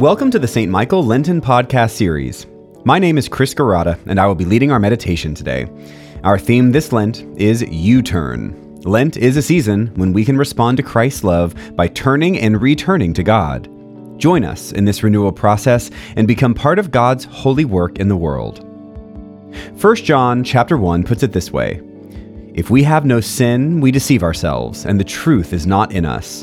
Welcome to the St. Michael Lenten podcast series. My name is Chris Girata, and I will be leading our meditation today. Our theme this Lent is You-Turn. Lent is a season when we can respond to Christ's love by turning and returning to God. Join us in this renewal process and become part of God's holy work in the world. 1 John chapter 1 puts it this way: If we have no sin, we deceive ourselves, and the truth is not in us.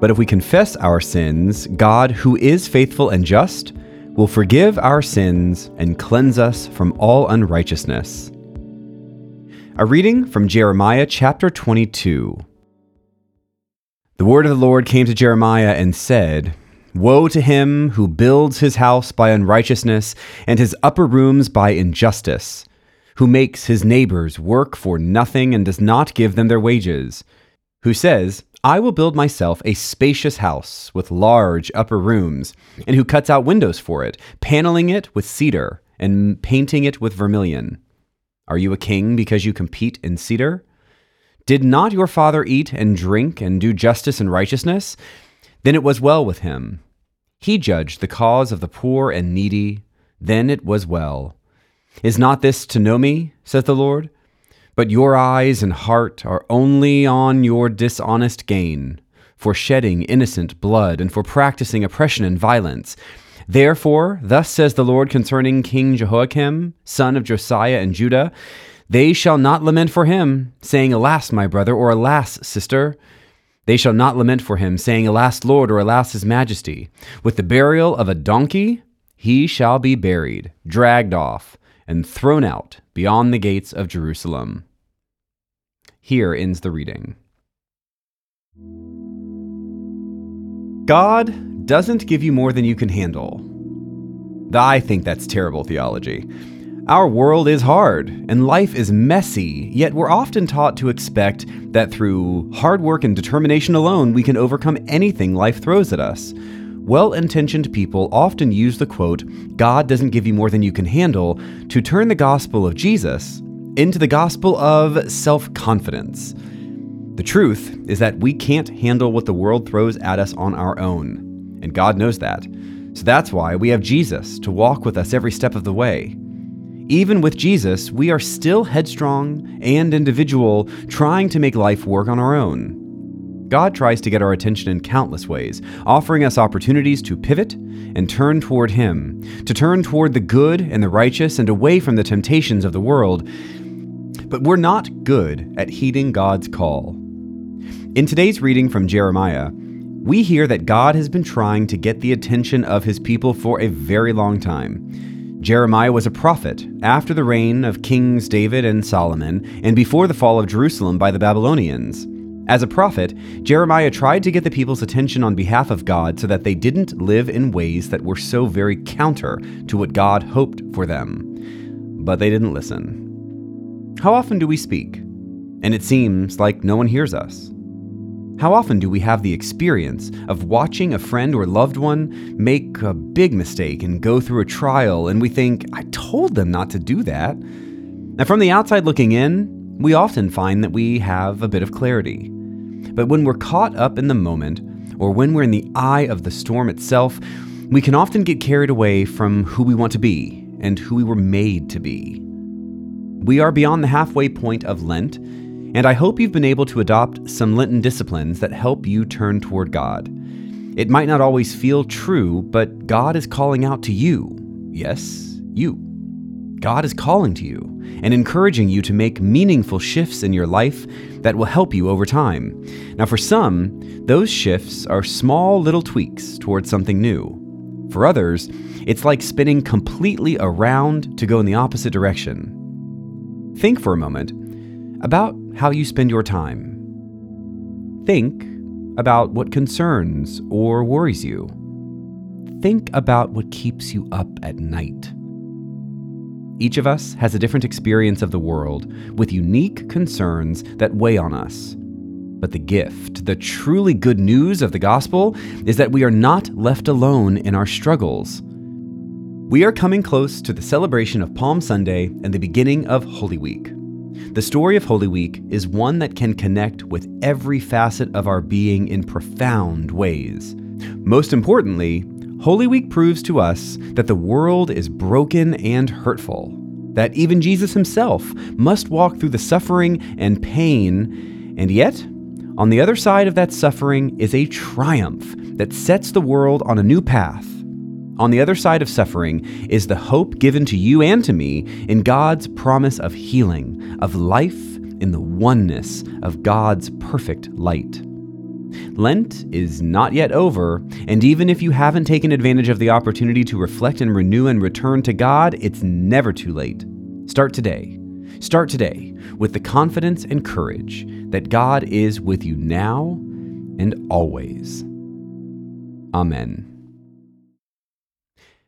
But if we confess our sins, God, who is faithful and just, will forgive our sins and cleanse us from all unrighteousness. A reading from Jeremiah chapter 22. The word of the Lord came to Jeremiah and said, Woe to him who builds his house by unrighteousness and his upper rooms by injustice, who makes his neighbors work for nothing and does not give them their wages, who says, I will build myself a spacious house with large upper rooms, and who cuts out windows for it, paneling it with cedar and painting it with vermilion. Are you a king because you compete in cedar? Did not your father eat and drink and do justice and righteousness? Then it was well with him. He judged the cause of the poor and needy. Then it was well. Is not this to know me, says the Lord? But your eyes and heart are only on your dishonest gain, for shedding innocent blood and for practicing oppression and violence. Therefore, thus says the Lord concerning King Jehoiakim, son of Josiah and Judah They shall not lament for him, saying, Alas, my brother, or Alas, sister. They shall not lament for him, saying, Alas, Lord, or Alas, his majesty. With the burial of a donkey, he shall be buried, dragged off and thrown out beyond the gates of Jerusalem. Here ends the reading. God doesn't give you more than you can handle. I think that's terrible theology. Our world is hard and life is messy, yet we're often taught to expect that through hard work and determination alone we can overcome anything life throws at us. Well intentioned people often use the quote, God doesn't give you more than you can handle, to turn the gospel of Jesus into the gospel of self confidence. The truth is that we can't handle what the world throws at us on our own, and God knows that. So that's why we have Jesus to walk with us every step of the way. Even with Jesus, we are still headstrong and individual, trying to make life work on our own. God tries to get our attention in countless ways, offering us opportunities to pivot and turn toward Him, to turn toward the good and the righteous and away from the temptations of the world. But we're not good at heeding God's call. In today's reading from Jeremiah, we hear that God has been trying to get the attention of His people for a very long time. Jeremiah was a prophet after the reign of Kings David and Solomon and before the fall of Jerusalem by the Babylonians. As a prophet, Jeremiah tried to get the people's attention on behalf of God so that they didn't live in ways that were so very counter to what God hoped for them. But they didn't listen. How often do we speak? And it seems like no one hears us. How often do we have the experience of watching a friend or loved one make a big mistake and go through a trial, and we think, I told them not to do that? And from the outside looking in, we often find that we have a bit of clarity. But when we're caught up in the moment, or when we're in the eye of the storm itself, we can often get carried away from who we want to be and who we were made to be. We are beyond the halfway point of Lent, and I hope you've been able to adopt some Lenten disciplines that help you turn toward God. It might not always feel true, but God is calling out to you. Yes, you. God is calling to you and encouraging you to make meaningful shifts in your life that will help you over time. Now, for some, those shifts are small little tweaks towards something new. For others, it's like spinning completely around to go in the opposite direction. Think for a moment about how you spend your time. Think about what concerns or worries you. Think about what keeps you up at night. Each of us has a different experience of the world with unique concerns that weigh on us. But the gift, the truly good news of the gospel, is that we are not left alone in our struggles. We are coming close to the celebration of Palm Sunday and the beginning of Holy Week. The story of Holy Week is one that can connect with every facet of our being in profound ways. Most importantly, Holy Week proves to us that the world is broken and hurtful, that even Jesus himself must walk through the suffering and pain, and yet, on the other side of that suffering is a triumph that sets the world on a new path. On the other side of suffering is the hope given to you and to me in God's promise of healing, of life in the oneness of God's perfect light. Lent is not yet over, and even if you haven't taken advantage of the opportunity to reflect and renew and return to God, it's never too late. Start today. Start today with the confidence and courage that God is with you now and always. Amen.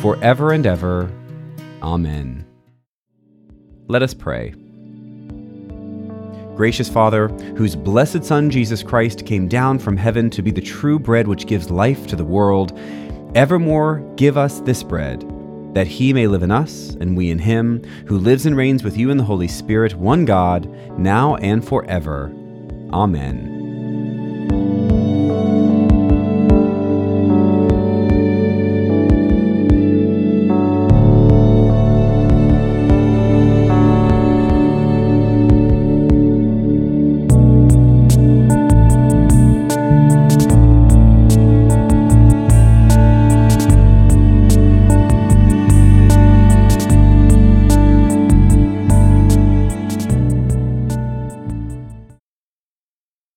forever and ever. Amen. Let us pray. Gracious Father, whose blessed Son Jesus Christ came down from heaven to be the true bread which gives life to the world, evermore give us this bread, that he may live in us, and we in him, who lives and reigns with you in the Holy Spirit, one God, now and forever. Amen.